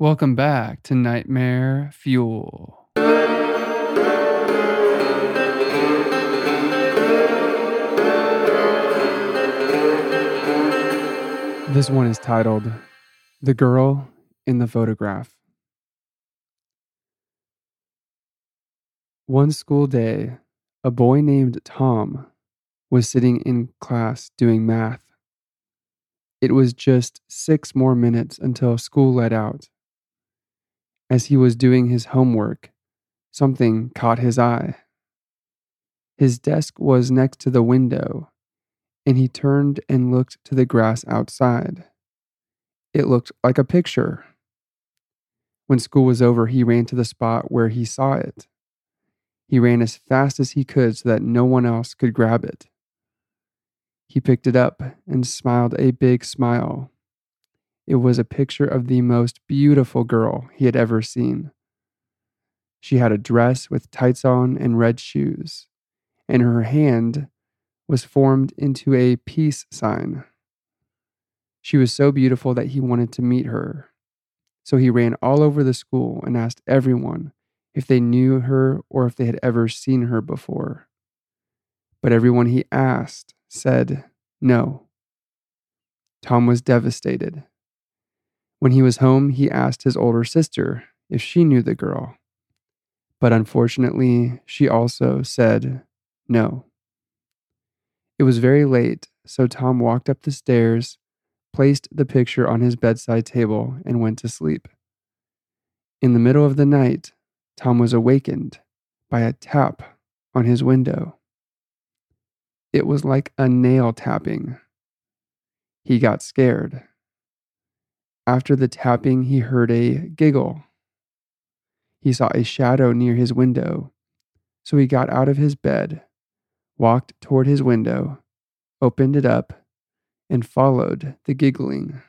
Welcome back to Nightmare Fuel. This one is titled The Girl in the Photograph. One school day, a boy named Tom was sitting in class doing math. It was just six more minutes until school let out. As he was doing his homework, something caught his eye. His desk was next to the window, and he turned and looked to the grass outside. It looked like a picture. When school was over, he ran to the spot where he saw it. He ran as fast as he could so that no one else could grab it. He picked it up and smiled a big smile. It was a picture of the most beautiful girl he had ever seen. She had a dress with tights on and red shoes, and her hand was formed into a peace sign. She was so beautiful that he wanted to meet her. So he ran all over the school and asked everyone if they knew her or if they had ever seen her before. But everyone he asked said no. Tom was devastated. When he was home, he asked his older sister if she knew the girl. But unfortunately, she also said no. It was very late, so Tom walked up the stairs, placed the picture on his bedside table, and went to sleep. In the middle of the night, Tom was awakened by a tap on his window. It was like a nail tapping. He got scared. After the tapping, he heard a giggle. He saw a shadow near his window, so he got out of his bed, walked toward his window, opened it up, and followed the giggling.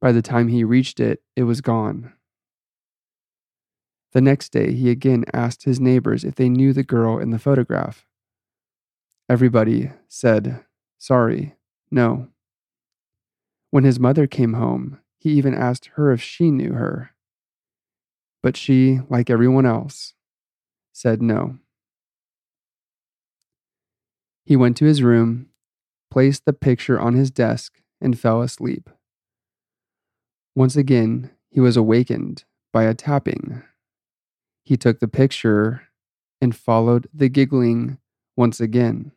By the time he reached it, it was gone. The next day, he again asked his neighbors if they knew the girl in the photograph. Everybody said, Sorry, no. When his mother came home, he even asked her if she knew her. But she, like everyone else, said no. He went to his room, placed the picture on his desk, and fell asleep. Once again, he was awakened by a tapping. He took the picture and followed the giggling once again.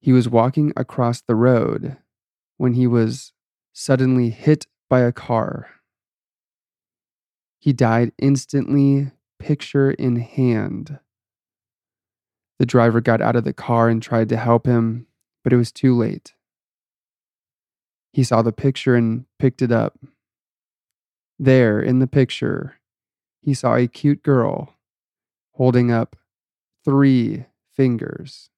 He was walking across the road when he was suddenly hit by a car. He died instantly, picture in hand. The driver got out of the car and tried to help him, but it was too late. He saw the picture and picked it up. There, in the picture, he saw a cute girl holding up three fingers.